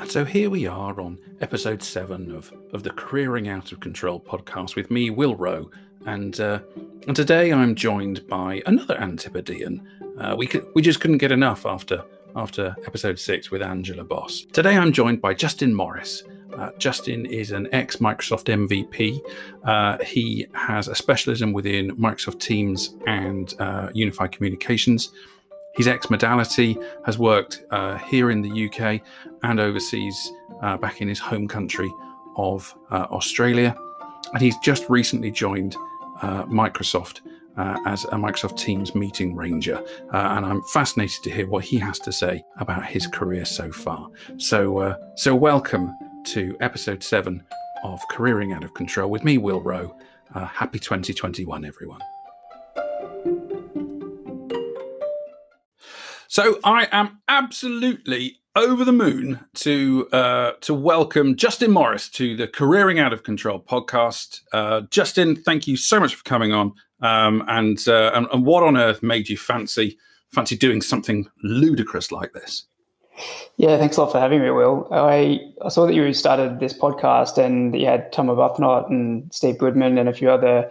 And so here we are on episode seven of, of the Careering Out of Control podcast with me, Will Rowe. And, uh, and today I'm joined by another Antipodean. Uh, we, could, we just couldn't get enough after, after episode six with Angela Boss. Today I'm joined by Justin Morris. Uh, Justin is an ex Microsoft MVP. Uh, he has a specialism within Microsoft Teams and uh, Unified Communications. His ex modality has worked uh, here in the UK and overseas uh, back in his home country of uh, Australia. And he's just recently joined uh, Microsoft uh, as a Microsoft Teams meeting ranger. Uh, and I'm fascinated to hear what he has to say about his career so far. So, so welcome to episode seven of Careering Out of Control with me, Will Rowe. happy 2021, everyone. So I am absolutely over the moon to uh, to welcome Justin Morris to the Careering Out of Control podcast. Uh, Justin, thank you so much for coming on. Um, and, uh, and, and what on earth made you fancy fancy doing something ludicrous like this? Yeah, thanks a lot for having me, Will. I, I saw that you started this podcast and you had Tom Arbuthnot and Steve Goodman and a few other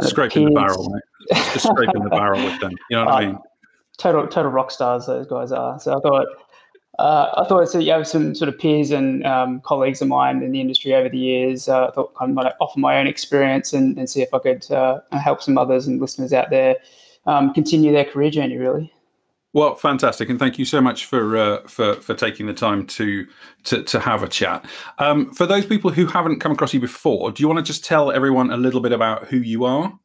scraping the barrel, mate. Just scraping the barrel with them. You know what I mean? Total total rock stars those guys are. So I thought uh, I thought so. You have some sort of peers and um, colleagues of mine in the industry over the years. Uh, I thought I might offer my own experience and, and see if I could uh, help some others and listeners out there um, continue their career journey. Really. Well, fantastic, and thank you so much for uh, for for taking the time to to, to have a chat. Um, for those people who haven't come across you before, do you want to just tell everyone a little bit about who you are?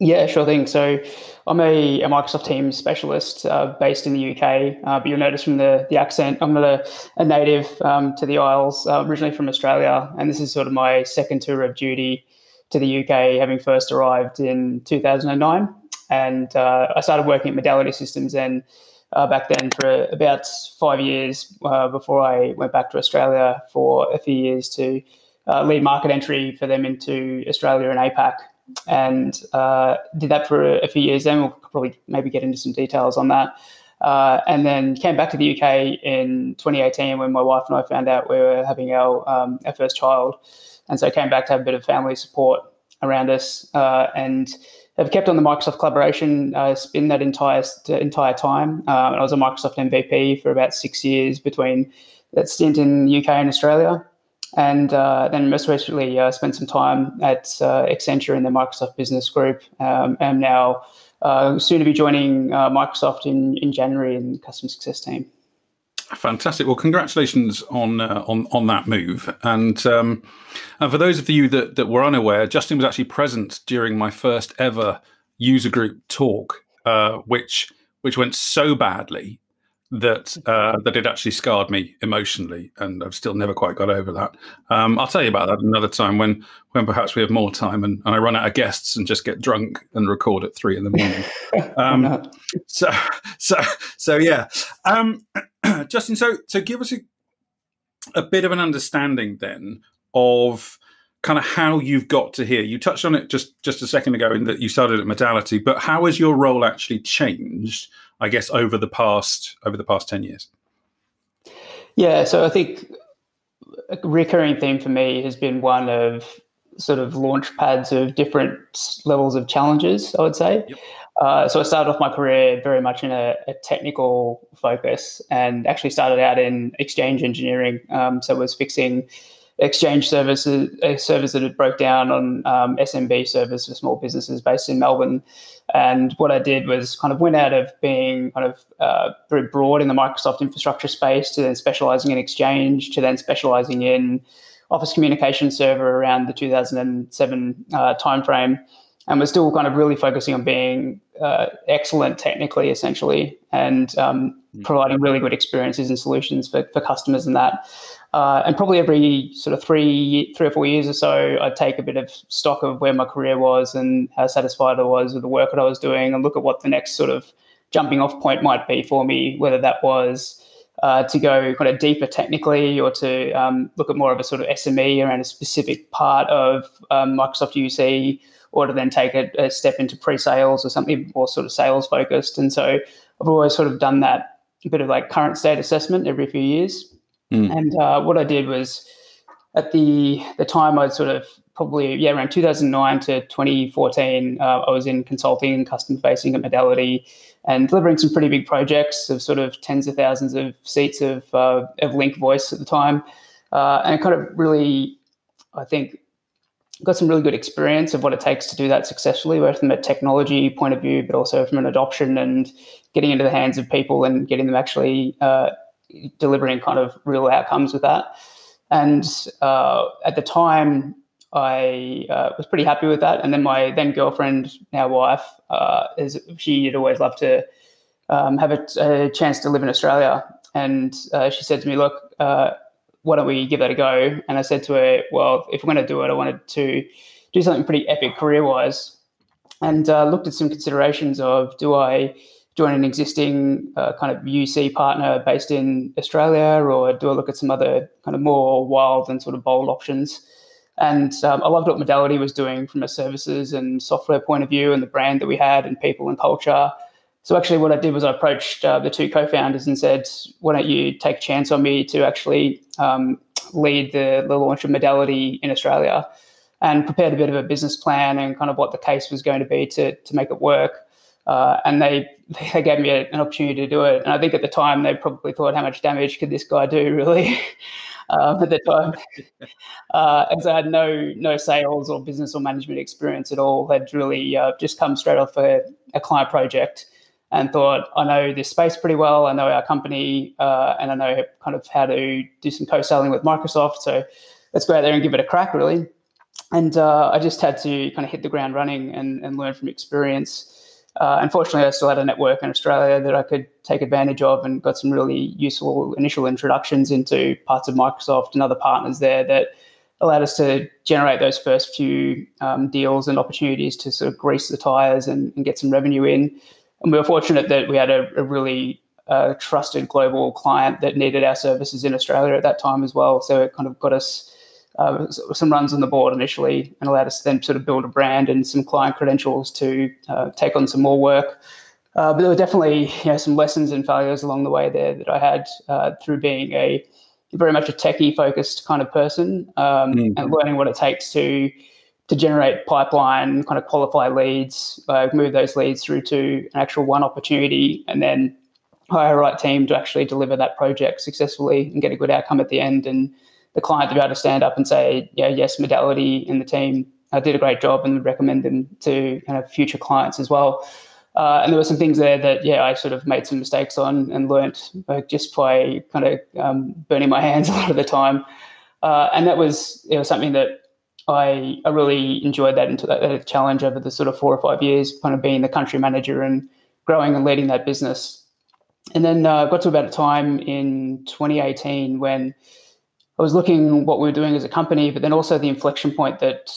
Yeah, sure thing. So I'm a, a Microsoft Teams specialist uh, based in the UK, uh, but you'll notice from the, the accent, I'm not a, a native um, to the Isles, uh, originally from Australia. And this is sort of my second tour of duty to the UK, having first arrived in 2009. And uh, I started working at Modality Systems and uh, back then for about five years uh, before I went back to Australia for a few years to lead market entry for them into Australia and APAC and uh, did that for a few years. Then we'll probably maybe get into some details on that. Uh, and then came back to the UK in 2018 when my wife and I found out we were having our um, our first child, and so came back to have a bit of family support around us, uh, and have kept on the Microsoft collaboration. Uh, in that entire entire time. Um, I was a Microsoft MVP for about six years between that stint in UK and Australia and uh, then most recently uh, spent some time at uh, Accenture in the Microsoft Business Group. Um, and now uh, soon to be joining uh, Microsoft in, in January in the customer success team. Fantastic. Well, congratulations on uh, on on that move. And um, and for those of you that that were unaware, Justin was actually present during my first ever user group talk, which which went so badly that uh, that it actually scarred me emotionally, and I've still never quite got over that. Um, I'll tell you about that another time when when perhaps we have more time and, and I run out of guests and just get drunk and record at three in the morning. Um, so so so yeah, um, Justin. So so give us a, a bit of an understanding then of kind of how you've got to here. You touched on it just just a second ago in that you started at Modality, but how has your role actually changed? I guess over the past over the past ten years. Yeah, so I think a recurring theme for me has been one of sort of launch pads of different levels of challenges. I would say. Yep. Uh, so I started off my career very much in a, a, technical focus, and actually started out in exchange engineering. Um, so I was fixing exchange services, a service that had broke down on um, SMB service for small businesses based in Melbourne. And what I did was kind of went out of being kind of uh, very broad in the Microsoft infrastructure space to then specializing in Exchange to then specializing in Office Communication Server around the 2007 uh, timeframe. And we're still kind of really focusing on being uh, excellent technically, essentially, and um, mm. providing really good experiences and solutions for, for customers and that. Uh, and probably every sort of three, three or four years or so, I'd take a bit of stock of where my career was and how satisfied I was with the work that I was doing, and look at what the next sort of jumping off point might be for me, whether that was uh, to go kind of deeper technically or to um, look at more of a sort of SME around a specific part of um, Microsoft UC, or to then take a, a step into pre-sales or something more sort of sales focused. And so I've always sort of done that a bit of like current state assessment every few years Mm. And uh, what I did was at the the time I'd sort of probably yeah around 2009 to 2014 uh, I was in consulting and customer facing at Modality and delivering some pretty big projects of sort of tens of thousands of seats of uh, of Lync Voice at the time, uh, and kind of really I think got some really good experience of what it takes to do that successfully, both from a technology point of view, but also from an adoption and getting into the hands of people and getting them actually uh, delivering kind of real outcomes with that. And uh, at the time, I uh, was pretty happy with that. And then my then girlfriend, now wife, uh, is she had always loved to um, have a, a, chance to live in Australia. And uh, she said to me, "Look, uh, why don't we give that a go?" And I said to her, "Well, if we're going to do it, I wanted to do something pretty epic career wise." And uh, looked at some considerations of do I join an existing uh, kind of UC partner based in Australia, or do I look at some other kind of more wild and sort of bold options? And um, I loved what Modality was doing from a services and software point of view, and the brand that we had, and people and culture. So actually, what I did was I approached uh, the two co-founders and said, "Why don't you take a chance on me to actually um, lead the, the launch of Modality in Australia?" And prepared a bit of a business plan and kind of what the case was going to be to to make it work. Uh, and they they gave me an opportunity to do it. And I think at the time they probably thought, how much damage could this guy do, really? um, at the time, uh, as I had no no sales or business or management experience at all, had really uh, just come straight off a, a, client project. And thought I know this space pretty well. I know our company, uh, and I know kind of how to do some co-selling with Microsoft. So let's go out there and give it a crack, really. And uh, I just had to kind of hit the ground running and, and learn from experience. Uh, unfortunately, I still had a network in Australia that I could take advantage of and got some really useful initial introductions into parts of Microsoft and other partners there that allowed us to generate those first few um, deals and opportunities to sort of grease the tires and, and, get some revenue in. And we were fortunate that we had a, a really uh, trusted global client that needed our services in Australia at that time as well. So it kind of got us uh, some runs on the board initially and allowed us to then sort of build a brand and some client credentials to uh, take on some more work. Uh, but there were definitely you know, some lessons and failures along the way there that I had uh, through being a very much a techie focused kind of person um, mm-hmm. and learning what it takes to to generate pipeline, kind of qualify leads, uh, move those leads through to an actual one opportunity, and then hire a right team to actually deliver that project successfully and get a good outcome at the end. And the client to be able to stand up and say, yeah, yes, Modality and the team uh, did a great job and recommend them to kind of future clients as well. Uh, and there were some things there that, yeah, I sort of made some mistakes on and learnt just by kind of um, burning my hands a lot of the time. Uh, and that was it was something that I, I really enjoyed that into that, that challenge over the sort of four or five years, kind of being the country manager and growing and leading that business. And then uh, got to about a time in 2018 when I was looking what we were doing as a company, but then also the inflection point that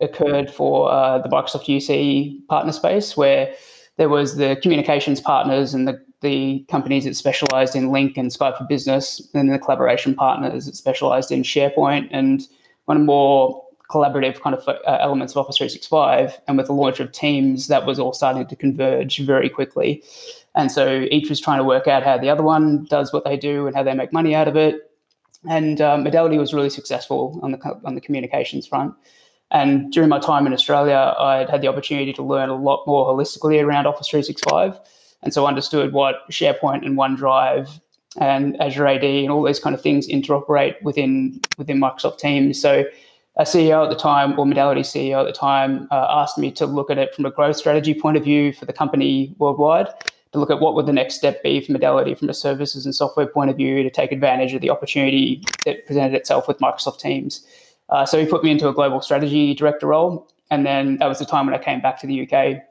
occurred for uh, the Microsoft UC partner space, where there was the communications partners and the, the companies that specialized in Lync and Skype for Business, and the collaboration partners that specialized in SharePoint and one of more collaborative kind of uh, elements of Office 365. And with the launch of Teams, that was all starting to converge very quickly. And so each was trying to work out how the other one does what they do and how they make money out of it. And um, was really successful on the on the communications front. And during my time in Australia, I'd had the opportunity to learn a lot more holistically around Office 365, and so understood what SharePoint and OneDrive and Azure AD and all those kind of things interoperate within within Microsoft Teams. So a CEO at the time, or Modality CEO at the time, uh, asked me to look at it from a growth strategy point of view for the company worldwide to look at what would the next step be for Modality from a services and software point of view to take advantage of the opportunity that presented itself with Microsoft Teams. Uh, so he put me into a global strategy director role. And then that was the time when I came back to the UK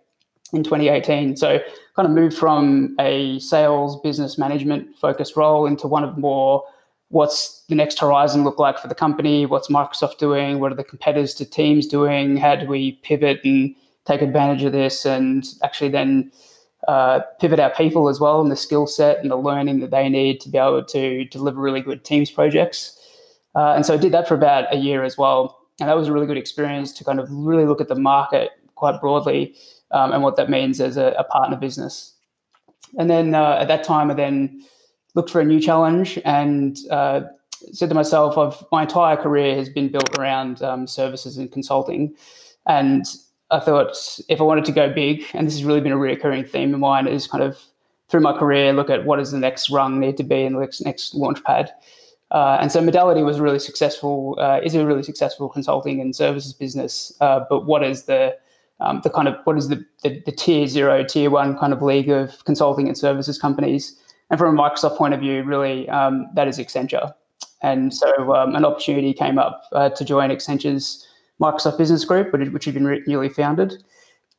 in 2018. So kind of moved from a sales business management focused role into one of more what's the next horizon look like for the company? What's Microsoft doing? What are the competitors to Teams doing? How do we pivot and take advantage of this? And actually then uh, pivot our people as well and the skill set and the learning that they need to be able to deliver really good teams projects. Uh, and so I did that for about a year as well. And that was a really good experience to kind of really look at the market quite broadly um, and what that means as a, a partner business. And then uh, at that time, I then looked for a new challenge and uh, said to myself, I've, my entire career has been built around um, services and consulting. And I thought if I wanted to go big, and this has really been a recurring theme of mine, is kind of through my career, look at what does the next rung need to be in the next, next launch pad. Uh, and so Modality was really successful, uh, is a really successful consulting and services business. Uh, but what is the um, the kind of what is the, the, the tier zero, tier one kind of league of consulting and services companies? And from a Microsoft point of view, really, um, that is Accenture. And so um, an opportunity came up uh, to join Accenture's Microsoft Business Group, which had been newly founded.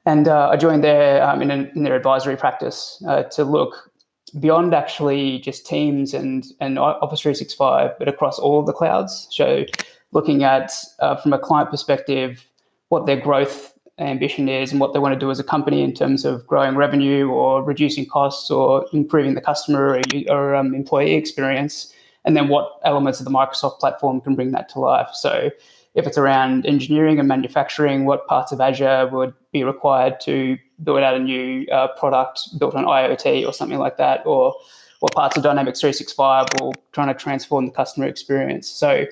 And uh, I joined there um, in, an, in, their advisory practice uh, to look beyond actually just Teams and, and Office 365, but across all the clouds. So looking at, uh, from a client perspective, what their growth ambition is and what they want to do as a company in terms of growing revenue or reducing costs or improving the customer or, or um, employee experience, and then what elements of the Microsoft platform can bring that to life. So, if it's around engineering and manufacturing, what parts of Azure would be required to build out a new uh, product built on IoT or something like that, or what parts of Dynamics 365 will trying to transform the customer experience. So,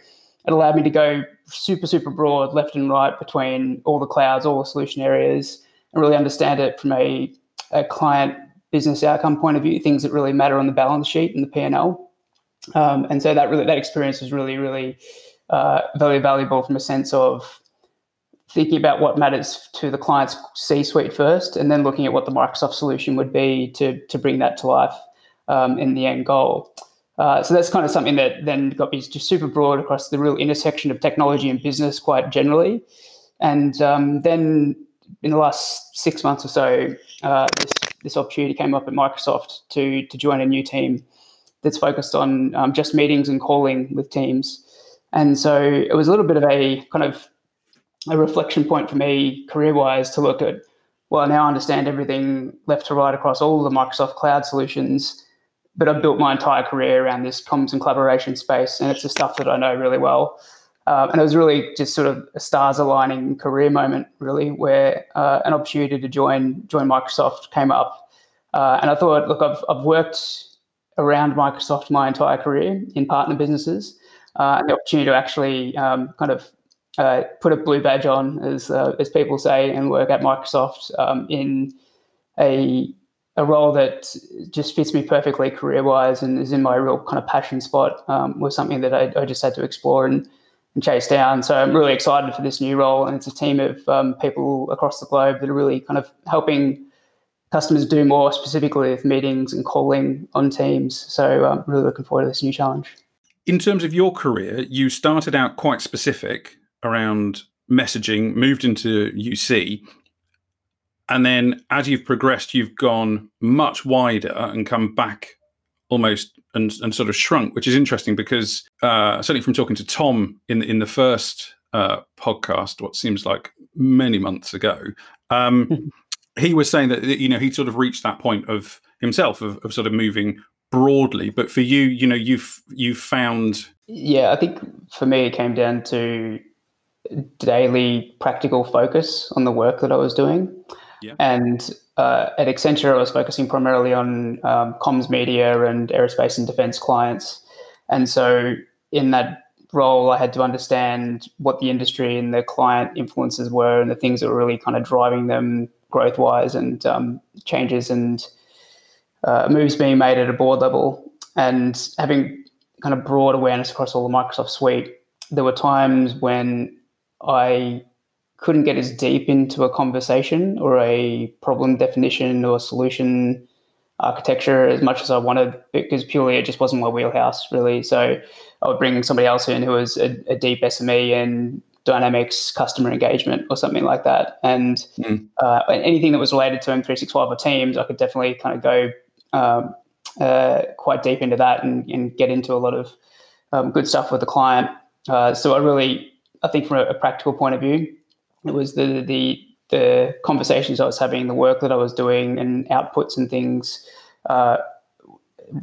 it allowed me to go super, super broad, left and right between all the clouds, all the solution areas, and really understand it from a, a client business outcome point of view, things that really matter on the balance sheet and the P&L. Um, and so that really that experience was really, really uh, very valuable from a sense of thinking about what matters to the client's C-suite first, and then looking at what the Microsoft solution would be to to bring that to life um, in the end goal. Uh, so that's kind of something that then got me just super broad across the real intersection of technology and business quite generally. And um, then in the last six months or so, uh, this, this opportunity came up at Microsoft to to join a new team that's focused on um, just meetings and calling with teams. And so it was a little bit of a kind of a reflection point for me career wise to look at. Well, now I understand everything left to right across all the Microsoft cloud solutions but I've built my entire career around this comms and collaboration space, and it's the stuff that I know really well. Um, and it was really just sort of a stars aligning career moment, really, where uh, an opportunity to join join Microsoft came up, uh, and I thought, look, I've I've worked around Microsoft my entire career in partner businesses, uh, and the opportunity to actually um, kind of uh, put a blue badge on, as uh, as people say, and work at Microsoft um, in a a role that just fits me perfectly career wise and is in my real kind of passion spot um, was something that I, I, just had to explore and, and, chase down. So I'm really excited for this new role. And it's a team of um, people across the globe that are really kind of helping customers do more specifically with meetings and calling on teams. So I'm really looking forward to this new challenge. In terms of your career, you started out quite specific around messaging, moved into UC, and then as you've progressed, you've gone much wider and come back almost and, and sort of shrunk, which is interesting because uh, certainly from talking to Tom in in the first uh, podcast, what seems like many months ago, um, he was saying that you know he sort of reached that point of himself of, of sort of moving broadly. But for you, you know, you've you've found. Yeah, I think for me it came down to daily practical focus on the work that I was doing. Yeah. And uh, at Accenture, I was focusing primarily on um, comms media and aerospace and defense clients. And so in that role, I had to understand what the industry and the client influences were and the things that were really kind of driving them growth wise and um, changes and uh, moves being made at a board level. And having kind of broad awareness across all the Microsoft suite, there were times when I couldn't get as deep into a conversation or a problem definition or solution architecture as much as I wanted because purely it just wasn't my wheelhouse really. So I would bring somebody else in who was a, a deep SME and dynamics customer engagement or something like that. And mm. uh, anything that was related to M365 or Teams, I could definitely kind of go um, uh, quite deep into that and, and, get into a lot of um, good stuff with the client. Uh, so I really, I think from a, a practical point of view, it was the the the conversations I was having, the work that I was doing, and outputs and things uh,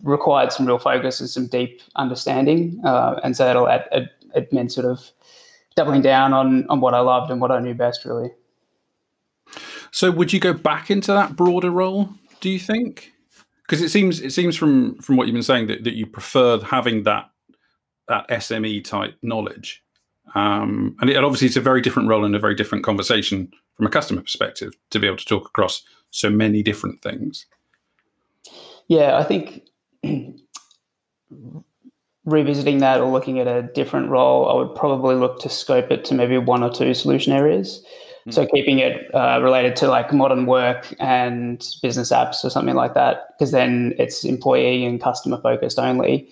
required some real focus and some deep understanding. Uh, and so it, it, it, meant sort of doubling down on on what I loved and what I knew best, really. So, would you go back into that broader role? Do you think? Because it seems it seems from from what you've been saying that, that you prefer having that that SME type knowledge. Um, and, it, and obviously, it's a very different role and a very different conversation from a customer perspective to be able to talk across so many different things. Yeah, I think revisiting that or looking at a different role, I would probably look to scope it to maybe one or two solution areas. Mm. So keeping it uh, related to like modern work and business apps or something like that, because then it's employee and customer focused only.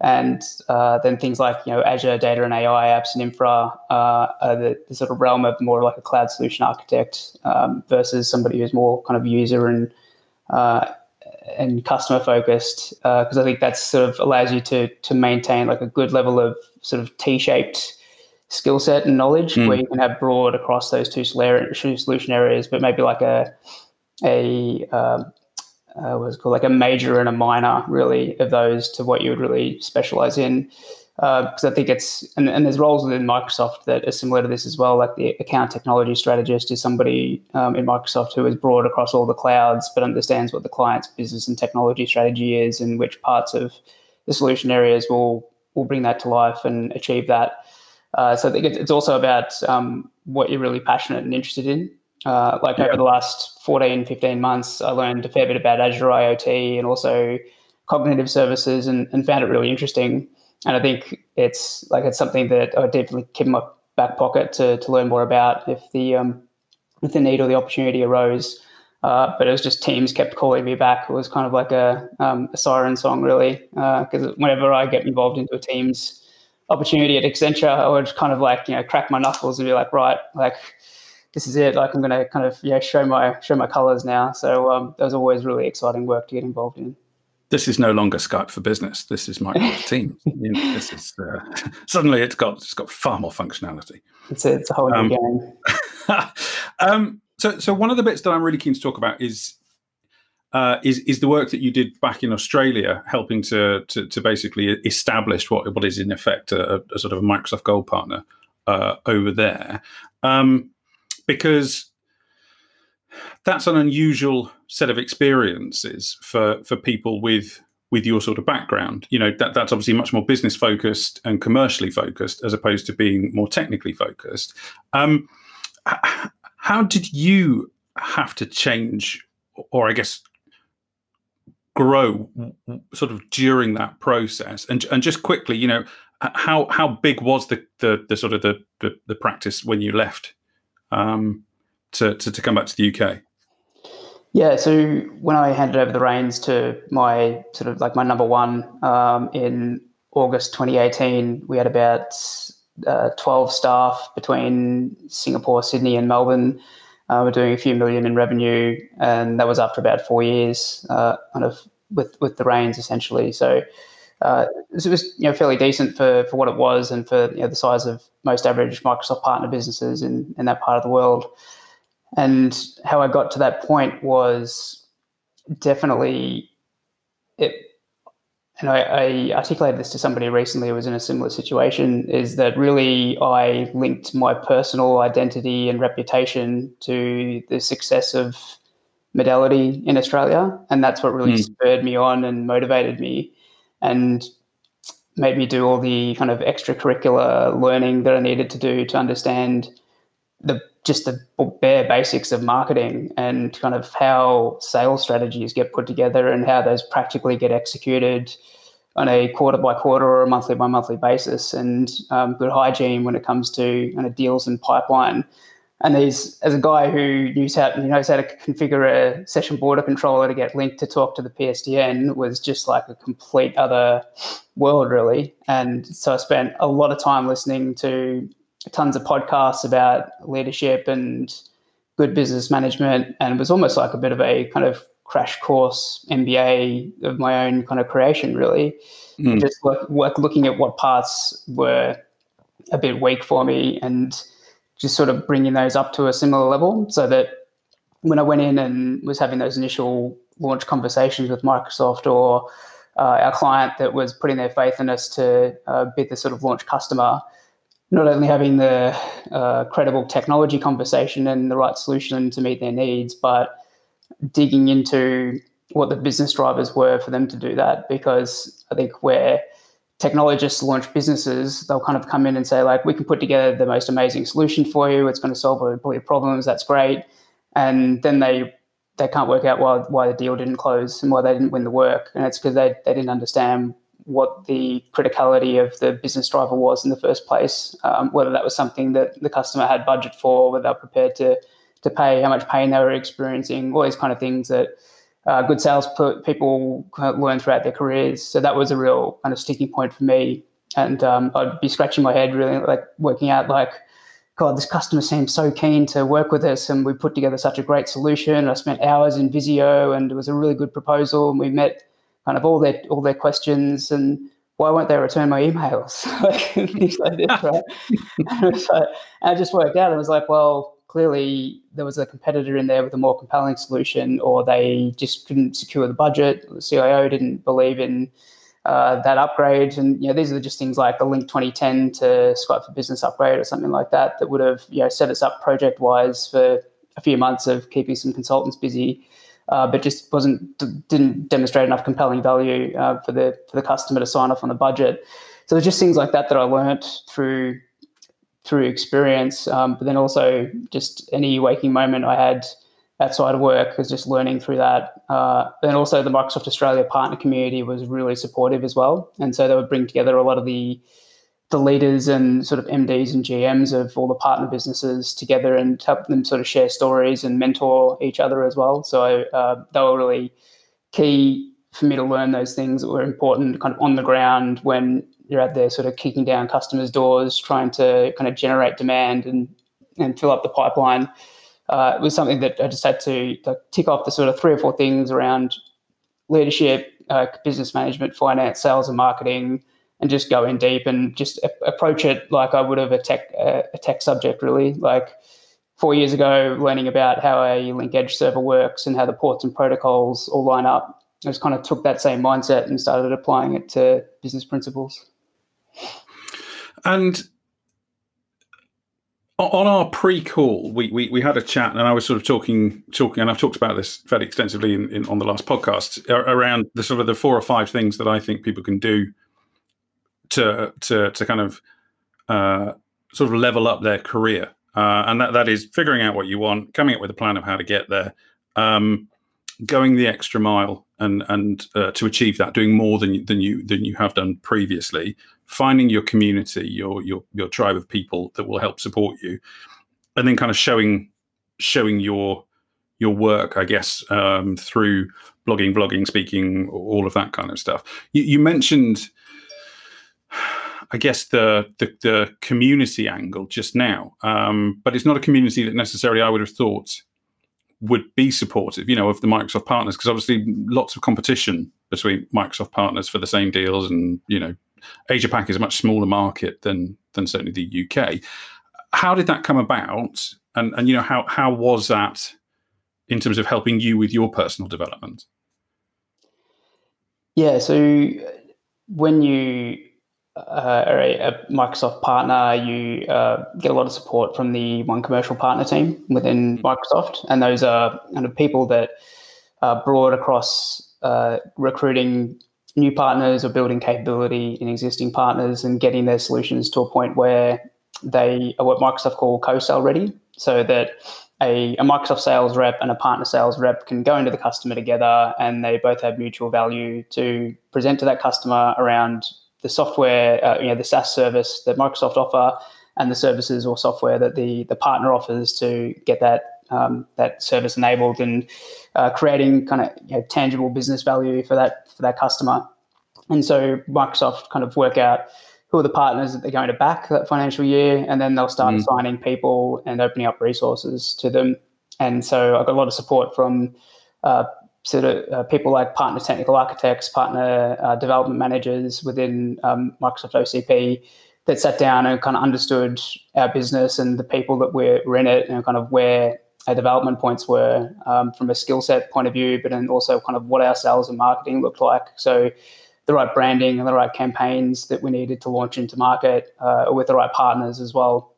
And uh, then things like you know Azure data and AI apps and infra uh, are the, the, sort of realm of more like a cloud solution architect um, versus somebody who's more kind of user and uh, and customer focused because uh, I think that sort of allows you to to maintain like a good level of sort of T-shaped skill set and knowledge mm. where you can have broad across those two solution areas, but maybe like a a um, uh, what's called like a major and a minor really of those to what you would really specialize in because uh, I think it's and, and, there's roles within Microsoft that are similar to this as well. Like the account technology strategist is somebody um, in Microsoft who is broad across all the clouds, but understands what the client's business and technology strategy is, and which parts of the solution areas will will bring that to life and achieve that. Uh, so I think it's also about um, what you're really passionate and interested in. Uh, like yeah. over the last 14, 15 months, I learned a fair bit about Azure IoT and also cognitive services and, and found it really interesting and I think it's like it's something that I definitely keep in my back pocket to to learn more about if the um, if the need or the opportunity arose. Uh, but it was just teams kept calling me back. It was kind of like a, um, a siren song, really, because uh, whenever I get involved into a team's opportunity at Accenture, I would kind of like you know crack my knuckles and be like, right, like this is it. Like I'm going to kind of yeah show my show my colors now. So um, that was always really exciting work to get involved in this is no longer Skype for Business. This is Microsoft Teams. You know, this is uh, suddenly it's got it's got far more functionality. It's a, it's a whole new um, game. um, so, so one of the bits that I'm really keen to talk about is uh, is is the work that you did back in Australia, helping to to, to basically establish what what is in effect a, a sort of a Microsoft Gold partner uh, over there, um, because that's an unusual set of experiences for for people with with your sort of background. You know, that that's obviously much more business focused and commercially focused as opposed to being more technically focused. Um, how did you have to change, or I guess grow, sort of during that process? And and just quickly, you know, how how big was the the, the sort of the, the, the practice when you left um, to, to to come back to the UK? Yeah, so when I handed over the reins to my sort of like my number one um, in August 2018, we had about uh, 12 staff between Singapore, Sydney, and Melbourne. Uh, we're doing a few million in revenue, and that was after about four years, uh, kind of with with the reins essentially. So uh, it was you know fairly decent for for what it was, and for you know, the size of most average Microsoft partner businesses in in that part of the world. And how I got to that point was definitely it. And I, I articulated this to somebody recently who was in a similar situation is that really I linked my personal identity and reputation to the success of Modality in Australia. And that's what really mm. spurred me on and motivated me and made me do all the kind of extracurricular learning that I needed to do to understand the just the bare basics of marketing and kind of how sales strategies get put together and how those practically get executed on a quarter by quarter or a monthly by monthly basis and um, good hygiene when it comes to kind of deals and pipeline. And these, as a guy who knows how, who knows how to configure a session border controller to get linked to talk to the PSTN was just like a complete other world, really. And so I spent a lot of time listening to tons of podcasts about leadership and good business management, and it was almost like a bit of a kind of crash course MBA of my own kind of creation, really. Mm. Just work, work, looking at what parts were a bit weak for me and just sort of bringing those up to a similar level so that when I went in and was having those initial launch conversations with Microsoft or uh, our client that was putting their faith in us to uh, be the sort of launch customer, not only having the uh, credible technology conversation and the right solution to meet their needs, but digging into what the business drivers were for them to do that. Because I think where technologists launch businesses, they'll kind of come in and say, like, we can put together the most amazing solution for you. It's going to solve all your problems. That's great. And then they they can't work out why why the deal didn't close and why they didn't win the work. And it's because they, they didn't understand what the criticality of the business driver was in the first place, um, whether that was something that the customer had budget for, whether they're prepared to to pay, how much pain they were experiencing, all these kind of things that uh, good sales people learn throughout their careers. So that was a real kind of sticking point for me. And um, I'd be scratching my head, really, like working out, like, God, this customer seems so keen to work with us, and we put together such a great solution. I spent hours in Visio, and it was a really good proposal. And we met kind of all their all their questions, and why won't they return my emails? like things like this, right? so I just worked out. It was like, well, clearly there was a competitor in there with a more compelling solution, or they just couldn't secure the budget. The CIO didn't believe in uh, that upgrade, and you know these are just things like the Lync 2010 to Skype for Business upgrade or something like that that would have you know set us up project wise for a few months of keeping some consultants busy. Uh, but just wasn't didn't demonstrate enough compelling value uh, for the for the customer to sign off on the budget. So there's just things like that that I learned through through experience, um, but then also just any waking moment I had outside of work was just learning through that. Uh, and also the Microsoft Australia partner community was really supportive as well, and so they would bring together a lot of the the leaders and sort of MDs and GMs of all the partner businesses together and help them sort of share stories and mentor each other as well. So uh, they were really key for me to learn those things that were important kind of on the ground when you're out there sort of kicking down customers' doors, trying to kind of generate demand and and fill up the pipeline. Uh, it was something that I just had to, tick off the sort of three or four things around leadership, uh, business management, finance, sales, and marketing, and just go in deep and just approach it like I would have a tech uh, a tech subject really. Like four years ago, learning about how a Lync edge server works and how the ports and protocols all line up. I just kind of took that same mindset and started applying it to business principles. And on our pre-call, we, we, we had a chat, and I was sort of talking talking, and I've talked about this fairly extensively in, in, on the last podcast around the sort of the four or five things that I think people can do to to to kind of uh, sort of level up their career, uh, and that that is figuring out what you want, coming up with a plan of how to get there, um, going the extra mile, and and uh, to achieve that, doing more than than you than you have done previously, finding your community, your your your tribe of people that will help support you, and then kind of showing showing your your work, I guess, um, through blogging, vlogging, speaking, all of that kind of stuff. You, you mentioned, I guess, the, the, the community angle just now, um, but it's not a community that necessarily I would have thought would be supportive, you know, of the Microsoft partners, because obviously lots of competition between Microsoft partners for the same deals, and you know, Asia Pac is a much smaller market than than certainly the UK. How did that come about, and and you know, how how was that in terms of helping you with your personal development? Yeah, so when you uh, are a, a, Microsoft partner, you uh, get a lot of support from the One Commercial Partner team within mm-hmm. Microsoft, and those are kind of people that are broad across uh, recruiting new partners or building capability in existing partners and getting their solutions to a point where they are what Microsoft call co-sell ready, so that a, a, Microsoft sales rep and a partner sales rep can go into the customer together and they both have mutual value to present to that customer around the software, uh, you know, the SaaS service that Microsoft offer, and the services or software that the the partner offers to get that um, that service enabled and uh, creating kind of you know, tangible business value for that for that customer. And so Microsoft kind of work out who are the partners that they're going to back that financial year, and then they'll start mm. assigning people and opening up resources to them. And so I got a lot of support from uh, sort of uh, people like partner technical architects, partner uh, development managers within um, Microsoft OCP that sat down and kind of understood our business and the people that were, were in it and kind of where our development points were um, from a skill set point of view, but then also kind of what our sales and marketing looked like. So the right branding and the right campaigns that we needed to launch into market uh, with the right partners as well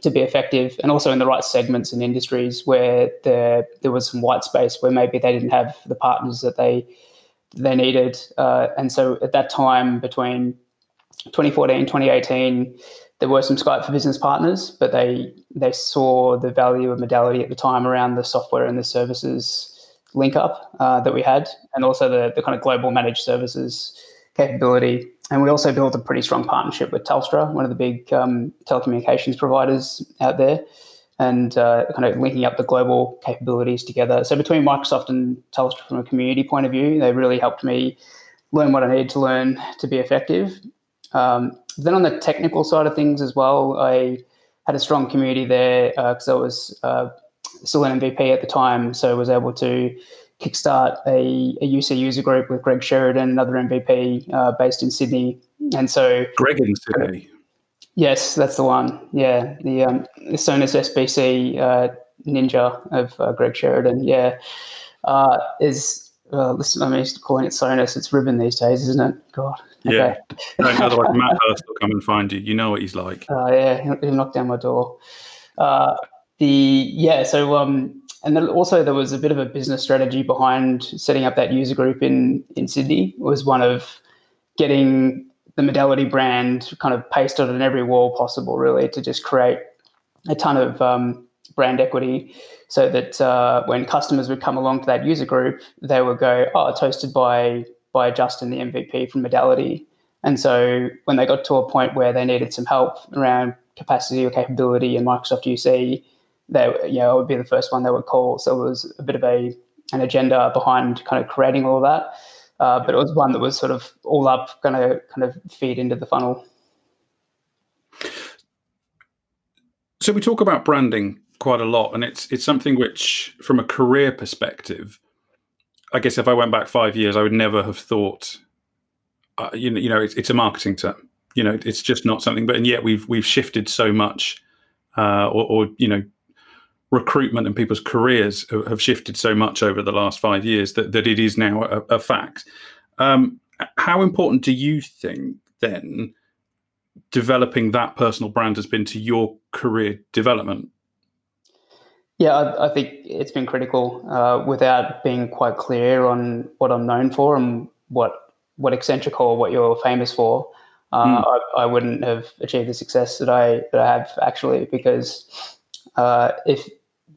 to be effective and also in the right segments and industries where there there was some white space where maybe they didn't have the partners that they they needed uh, and so at that time between 2014, 2018, there were some Skype for Business partners, but they they saw the value of modality at the time around the software and the services link up uh, that we had, and also the the kind of global managed services capability. And we also built a pretty strong partnership with Telstra, one of the big um, telecommunications providers out there and uh, kind of linking up the global capabilities together. So between Microsoft and Telstra, from a community point of view, they really helped me learn what I needed to learn to be effective. Um, then on the technical side of things as well, I had a strong community there because uh, I was uh, still an MVP at the time, so was able to kickstart a, a UC user group with Greig Sheridan, another MVP uh, based in Sydney. And so Greig in Sydney. Yes, that's the one. Yeah, the, um, the Sonus SBC uh, Ninja of uh, Greig Sheridan. Yeah, uh, is uh, listen. I'm used to calling it Sonus. It's Ribbon these days, isn't it? God. Yeah. Okay. otherwise, Matt Hurst will come and find you. You know what he's like. Uh, yeah, he'll, he'll knock down my door. Uh, the yeah. So um, and then also there was a bit of a business strategy behind setting up that user group in in Sydney. It was one of getting the modality brand kind of pasted on every wall possible, really, to just create a ton of um, brand equity so that uh, when customers would come along to that user group, they would go, oh, it's hosted by, by Justin, the MVP from Modality." And so when they got to a point where they needed some help around capacity or capability in Microsoft UC, they, you know, would be the first one they would call. So it was a bit of a, an agenda behind kind of creating all of that. Uh, but it was one that was sort of all up, going to kind of feed into the funnel. So we talk about branding quite a lot, and it's it's something which, from a career perspective, I guess if I went back five years, I would never have thought. Uh, you know, you know, it's, it's a marketing term. You know, it's just not something. But and yet we've we've shifted so much, uh, or, or you know, recruitment and people's careers have shifted so much over the last five years that, that it is now a, a fact. Um, how important do you think then developing that personal brand has been to your career development? Yeah, I, I think it's been critical uh, without being quite clear on what I'm known for and what what eccentric or what you're famous for. Uh, mm. I, I, wouldn't have achieved the success that I that I have actually because uh, if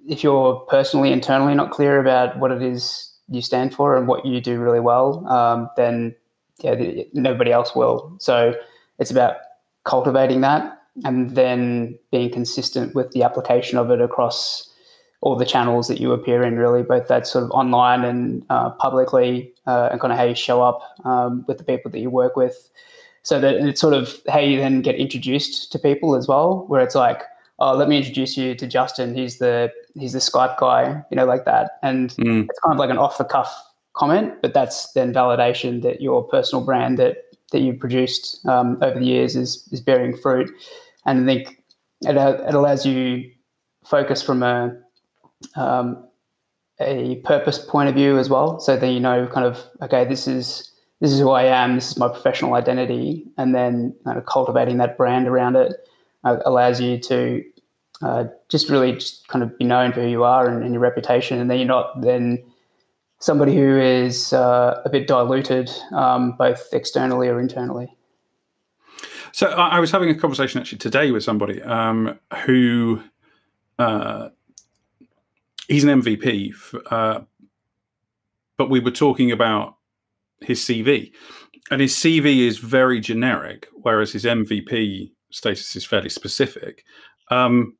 if you're personally internally not clear about what it is you stand for and what you do really well, um, then yeah, the, nobody else will. So it's about cultivating that and then being consistent with the application of it across all the channels that you appear in, really, both that sort of online and uh, publicly, uh, and kind of how you show up um, with the people that you work with. So that it's sort of how you then get introduced to people as well, where it's like, oh, let me introduce you to Justin. He's the he's the Skype guy, you know, like that. And mm. it's kind of like an off the cuff comment, but that's then validation that your personal brand that that you produced um, over the years is is bearing fruit. And I think it, it allows you focus from a um, a purpose point of view as well. So then you know, kind of, okay, this is this is who I am. This is my professional identity, and then kind of cultivating that brand around it uh, allows you to uh, just really just kind of be known for who you are and, and, your reputation, and then you're not then somebody who is uh, a bit diluted, um, both externally or internally. So I was having a conversation actually today with somebody um, who uh, he's an MVP, uh, but we were talking about his CV, and his CV is very generic, whereas his MVP status is fairly specific. Um,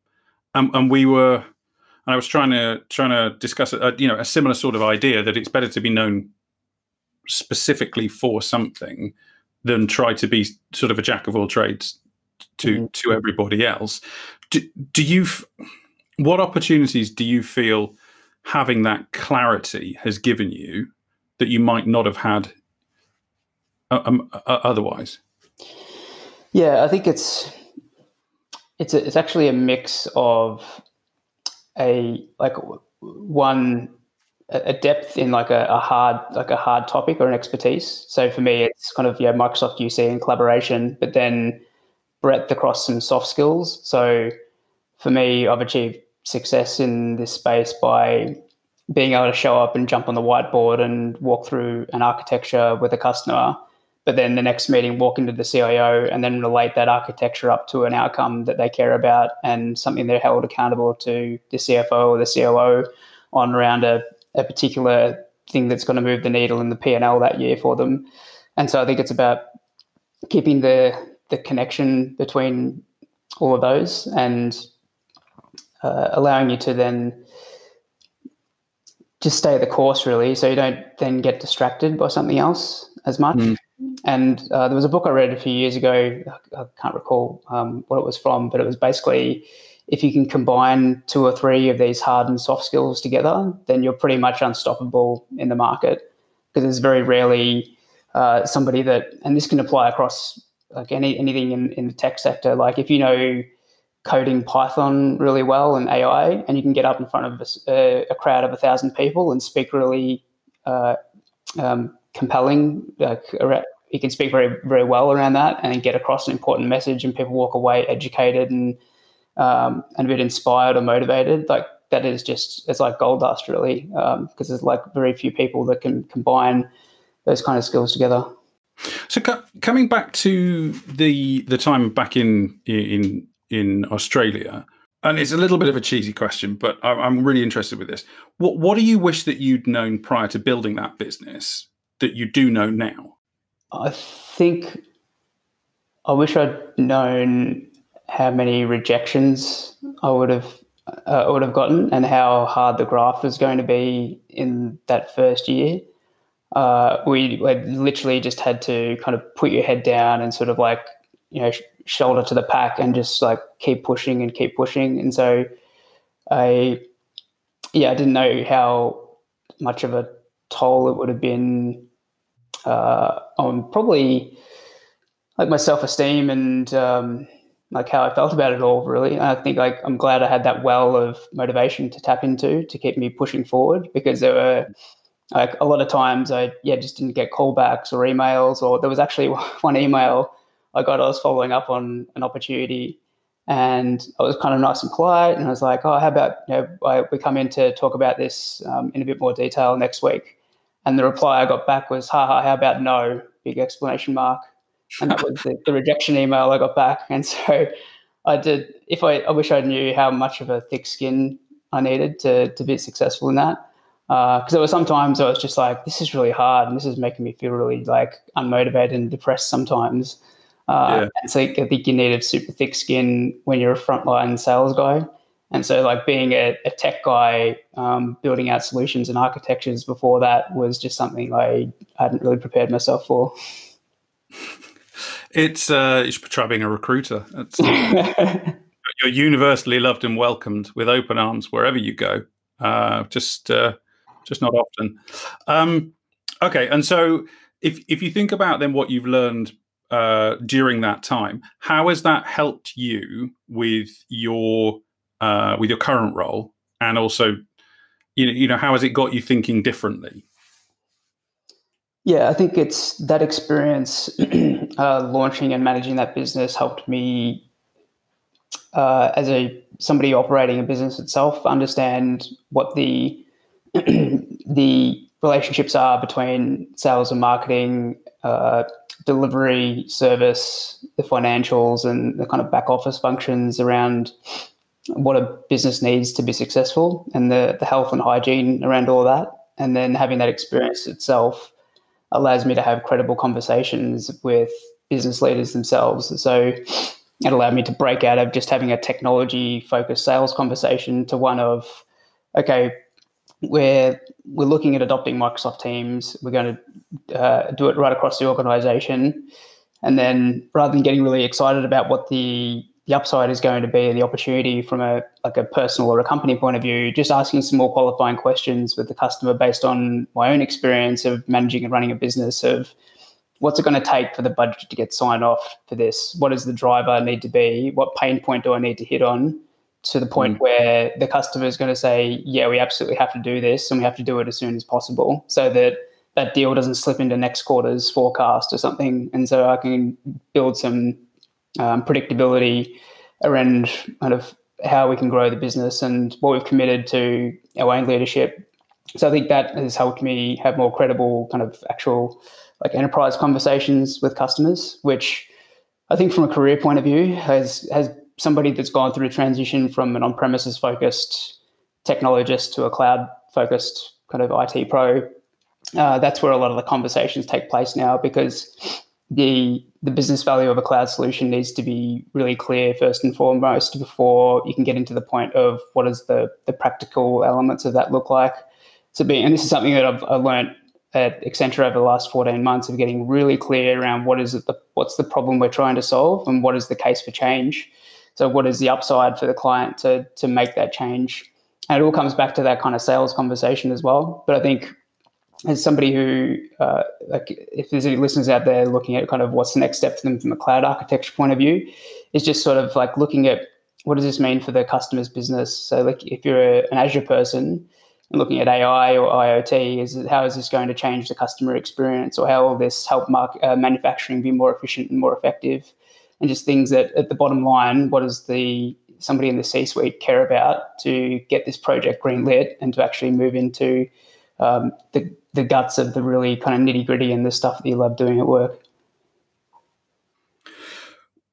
and, and, we were, and I was trying to trying to discuss a, you know a similar sort of idea that it's better to be known specifically for something than try to be sort of a jack of all trades to mm-hmm. to everybody else. Do, do you? What opportunities do you feel having that clarity has given you that you might not have had uh, um, uh, otherwise? Yeah, I think it's it's a, it's actually a mix of a like one a depth in like a, a, hard like a hard topic or an expertise. So for me, it's kind of yeah Microsoft UC and collaboration, but then breadth across some soft skills. So for me, I've achieved success in this space by being able to show up and jump on the whiteboard and walk through an architecture with a customer but then the next meeting walk into the CIO and then relate that architecture up to an outcome that they care about and something they're held accountable to the CFO or the COO on around a, a particular thing that's going to move the needle in the P&L that year for them. And so I think it's about keeping the the connection between all of those and uh, allowing you to then just stay the course really so you don't then get distracted by something else as much mm. And uh, there was a book i read a few years ago i can't recall um, what it was from but it was basically if you can combine two or three of these hard and soft skills together then you're pretty much unstoppable in the market because there's very rarely uh, somebody that and this can apply across like any anything in, in the tech sector like if you know coding Python really well and AI, and you can get up in front of a, a crowd of a thousand people and speak really uh, um, compelling. Like, you can speak very very well around that and get across an important message, and people walk away educated and um, and a bit inspired or motivated. Like that is just it's like gold dust, really, because um, there's like very few people that can combine those kind of skills together. So coming back to the the time back in in in Australia, and it's a little bit of a cheesy question, but I'm really interested with this. What What do you wish that you'd known prior to building that business that you do know now? I think I wish I'd known how many rejections I would have uh, would have gotten and how hard the graft was going to be in that first year. Uh, we, we literally just had to kind of put your head down and sort of like you know shoulder to the pack and just like keep pushing and keep pushing. And so I, yeah, I didn't know how much of a toll it would have been uh, on probably like my self esteem and um, like how I felt about it all. Really, I think like I'm glad I had that well of motivation to tap into to keep me pushing forward because there were like a lot of times I yeah just didn't get callbacks or emails or there was actually one email I got I was following up on an opportunity and I was kind of nice and polite. And I was like, oh, how about you know, I, we come in to talk about this um, in a bit more detail next week? And the reply I got back was, haha, how about no? Big explanation mark. And that was the, the rejection email I got back. And so I did, if I, I wish I knew how much of a thick skin I needed to, to be successful in that. Because uh, there were sometimes I was just like, this is really hard and this is making me feel really like unmotivated and depressed sometimes. Uh, yeah. And so I think you need a super thick skin when you're a frontline sales guy. And so, like being a, a tech guy, um, building out solutions and architectures before that was just something I hadn't really prepared myself for. It's uh, you should try being a recruiter. you're universally loved and welcomed with open arms wherever you go. Uh, just, uh, just not often. Um, okay, and so if if you think about then what you've learned uh, during that time. How has that helped you with your uh, with your current role, and also, you know, you know, how has it got you thinking differently? Yeah, I think it's that experience uh, launching and managing that business helped me uh, as a somebody operating a business itself understand what the the relationships are between sales and marketing, uh, delivery, service, the financials, and the kind of back office functions around what a business needs to be successful and the, the health and hygiene around all that. And then having that experience itself allows me to have credible conversations with business leaders themselves. So it allowed me to break out of just having a technology focused sales conversation to one of, okay, we're we're looking at adopting Microsoft Teams. We're going to uh, do it right across the organization, and then rather than getting really excited about what the the upside is going to be the opportunity from a like a personal or a company point of view, just asking some more qualifying questions with the customer based on my own experience of managing and running a business of what's it going to take for the budget to get signed off for this? What does the driver need to be? What pain point do I need to hit on? to the point mm. where the customer is going to say, yeah, we absolutely have to do this and we have to do it as soon as possible so that that deal doesn't slip into next quarter's forecast or something. And so I can build some um, predictability around kind of how we can grow the business and what we've committed to our own leadership. So I think that has helped me have more credible kind of actual like enterprise conversations with customers, which I think from a career point of view has has somebody that's gone through a transition from an on-premises focused technologist to a cloud focused kind of IT pro. Uh, that's where a lot of the conversations take place now because the the business value of a cloud solution needs to be really clear first and foremost before you can get into the point of what does the the practical elements of that look like. So, and this is something that I've, I've learned at Accenture over the last 14 months of getting really clear around what is it the, what's the problem we're trying to solve and what is the case for change. So what is the upside for the client to to make that change? And it all comes back to that kind of sales conversation as well. But I think as somebody who, uh, like, if there's any listeners out there looking at kind of what's the next step for them from a cloud architecture point of view, is just sort of like looking at what does this mean for the customer's business. So, like, if you're a, an Azure person, and looking at AI or IoT, is how is this going to change the customer experience, or how will this help market, uh, manufacturing be more efficient and more effective, and just things that at the bottom line, what does the somebody in the C-suite care about to get this project greenlit and to actually move into um, the the guts of the really kind of nitty gritty and the stuff that you love doing at work.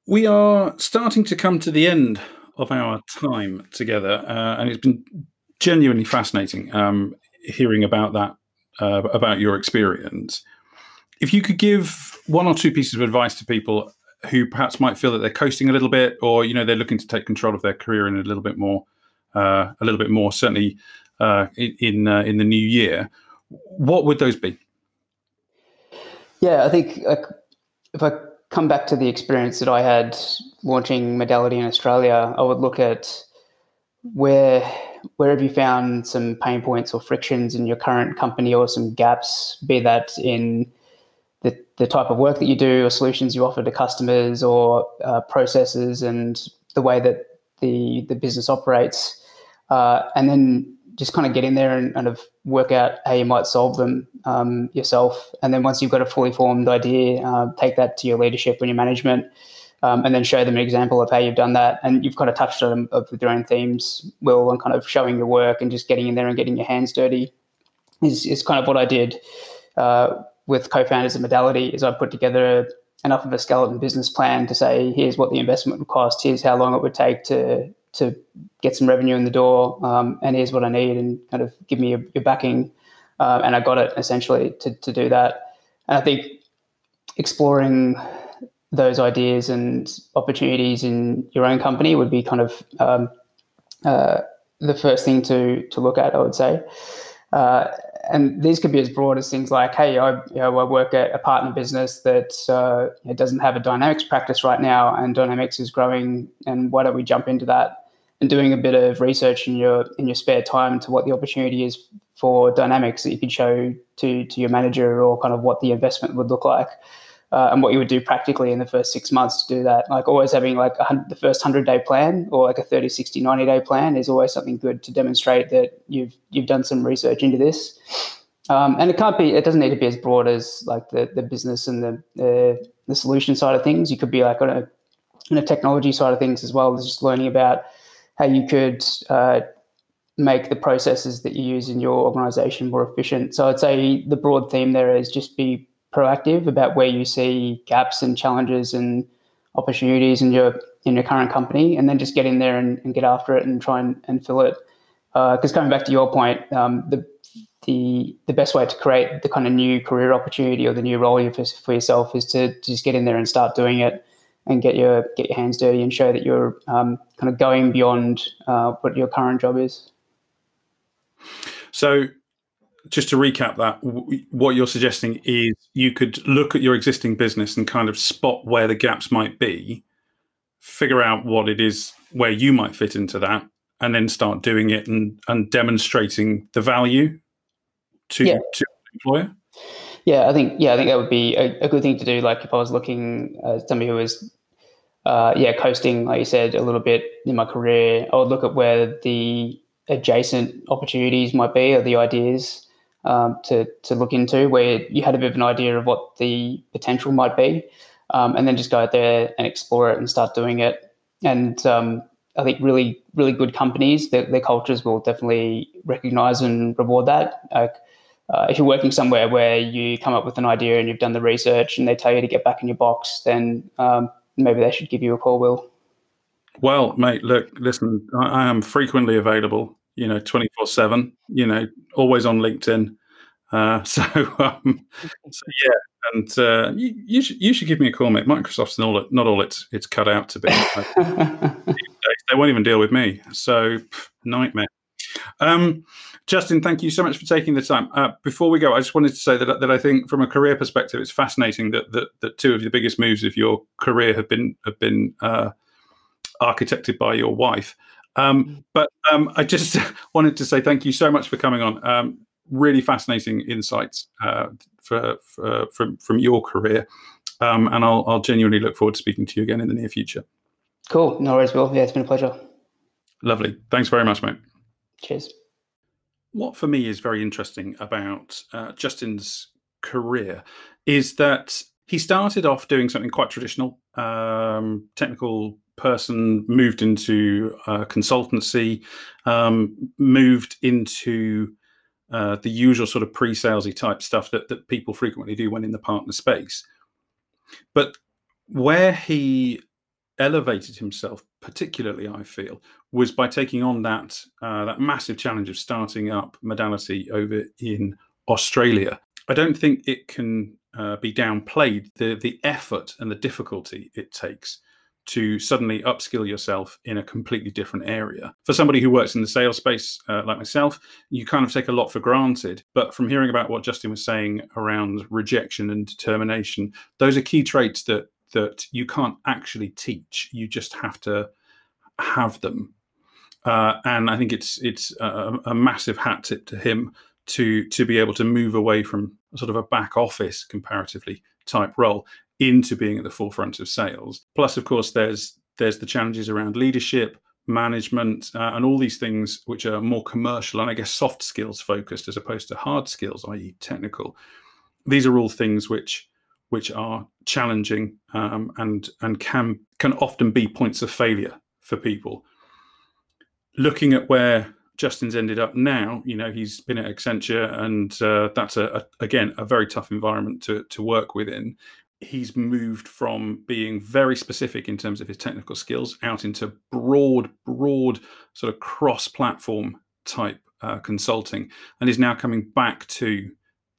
We are starting to come to the end of our time together, uh, and it's been genuinely fascinating um, hearing about that, uh, about your experience. If you could give one or two pieces of advice to people who perhaps might feel that they're coasting a little bit, or you know they're looking to take control of their career in a little bit more, uh, a little bit more certainly uh, in uh, in the new year, what would those be? Yeah, I think if I come back to the experience that I had launching Modality in Australia, I would look at where where have you found some pain points or frictions in your current company or some gaps, be that in the, the type of work that you do or solutions you offer to customers or uh, processes and the way that the, the business operates. Uh, and then just kind of get in there and kind of work out how you might solve them um, yourself. And then once you've got a fully formed idea, uh, take that to your leadership and your management um, and then show them an example of how you've done that. And you've kind of touched on them with own themes, Will, and kind of showing your work and just getting in there and getting your hands dirty is, is kind of what I did uh, with co-founders of Modality is I put together enough of a skeleton business plan to say, here's what the investment would cost, here's how long it would take to to get some revenue in the door, um, and here's what I need, and kind of give me your, your backing. Uh, and I got it essentially to, to do that. And I think exploring those ideas and opportunities in your own company would be kind of um, uh, the first thing to to look at, I would say. Uh, and these could be as broad as things like, hey, I, you know, I work at a partner business that uh, doesn't have a Dynamics practice right now, and Dynamics is growing, and why don't we jump into that? And doing a bit of research in your in your spare time to what the opportunity is for Dynamics that you could show to to your manager, or kind of what the investment would look like uh, and what you would do practically in the first six months to do that. Like always having like the first 100 day plan or like a 30, 60, 90 day plan is always something good to demonstrate that you've you've done some research into this. Um, and it can't be, it doesn't need to be as broad as like the, the business and the, the, the solution side of things. You could be like on a, on a technology side of things as well, just learning about how you could uh, make the processes that you use in your organization more efficient. So I'd say the broad theme there is just be proactive about where you see gaps and challenges and opportunities in your in your current company, and then just get in there and, and get after it and try and, and fill it. Because uh, coming back to your point, um, the the the best way to create the kind of new career opportunity or the new role for, for yourself is to, to, just get in there and start doing it and get your get your hands dirty and show that you're um, kind of going beyond uh, what your current job is. So just to recap that, what you're suggesting is you could look at your existing business and kind of spot where the gaps might be, figure out what it is where you might fit into that, and then start doing it and, and demonstrating the value to yeah. to the employer. Yeah, I think yeah, I think that would be a, a good thing to do. Like if I was looking at somebody who was uh, yeah, coasting, like you said, a little bit in my career, I would look at where the adjacent opportunities might be or the ideas um, to to look into, where you had a bit of an idea of what the potential might be, um, and then just go out there and explore it and start doing it. And um, I think really really good companies, their, their, cultures will definitely recognize and reward that. Like uh, if you're working somewhere where you come up with an idea and you've done the research and they tell you to get back in your box, then um, maybe they should give you a call, Will. Well, mate, look, listen, I, I am frequently available, you know, 24 7, you know, always on LinkedIn. Uh, so, um, so, yeah, and uh, you, you, should you should give me a call, mate. Microsoft's not all, not all it's it's cut out to be. they won't even deal with me. So nightmare. Um, Justin, thank you so much for taking the time. Uh, before we go, I just wanted to say that that I think, from a career perspective, it's fascinating that that, that two of the biggest moves of your career have been have been uh, architected by your wife. Um, mm. but um, I just wanted to say thank you so much for coming on. Um, really fascinating insights uh, for, for, from from your career, um, and I'll, I'll genuinely look forward to speaking to you again in the near future. Cool. No worries, Will. Yeah, it's been a pleasure. Lovely. Thanks very much, mate. Cheers. What for me is very interesting about uh, Justin's career is that he started off doing something quite traditional, um, technical person, moved into consultancy, um, moved into uh, the usual sort of pre-salesy type stuff that, that people frequently do when in the partner space. But where he elevated himself, particularly, I feel, was by taking on that uh, that massive challenge of starting up modality over in Australia. I don't think it can uh, be downplayed the the effort and the difficulty it takes to suddenly upskill yourself in a completely different area. For somebody who works in the sales space uh, like myself, you kind of take a lot for granted. But from hearing about what Justin was saying around rejection and determination, those are key traits that that you can't actually teach. You just have to have them. Uh, and I think it's it's a, a, massive hat tip to him to to be able to move away from sort of a back office comparatively type role into being at the forefront of sales. Plus, of course, there's there's the challenges around leadership, management, uh, and all these things which are more commercial and I guess soft skills focused as opposed to hard skills, i.e., technical. These are all things which which are challenging um, and and can can often be points of failure for people. Looking at where Justin's ended up now, you know, he's been at Accenture, and uh, that's a, a, again a very tough environment to to work within. He's moved from being very specific in terms of his technical skills out into broad, broad sort of cross-platform type uh, consulting, and is now coming back to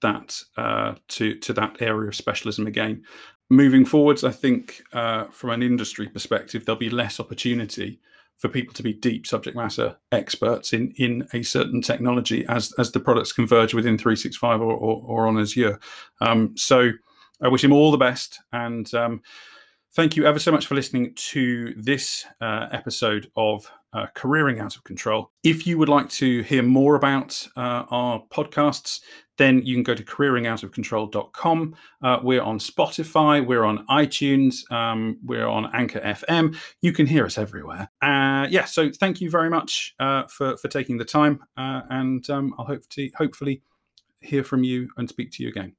that uh, to to that area of specialism again. Moving forwards, I think uh, from an industry perspective, there'll be less opportunity for people to be deep subject matter experts in in a certain technology as as the products converge within 365 or, or, or on Azure. Um, so I wish him all the best and. Um, thank you ever so much for listening to this uh, episode of uh, Careering Out of Control. If you would like to hear more about uh, our podcasts, then you can go to careeringoutofcontrol.com. Uh, we're on Spotify, we're on iTunes, um, we're on Anchor FM. You can hear us everywhere. Uh, yeah, so thank you very much uh, for, for taking the time, uh, and um, I'll hope to hopefully hear from you and speak to you again.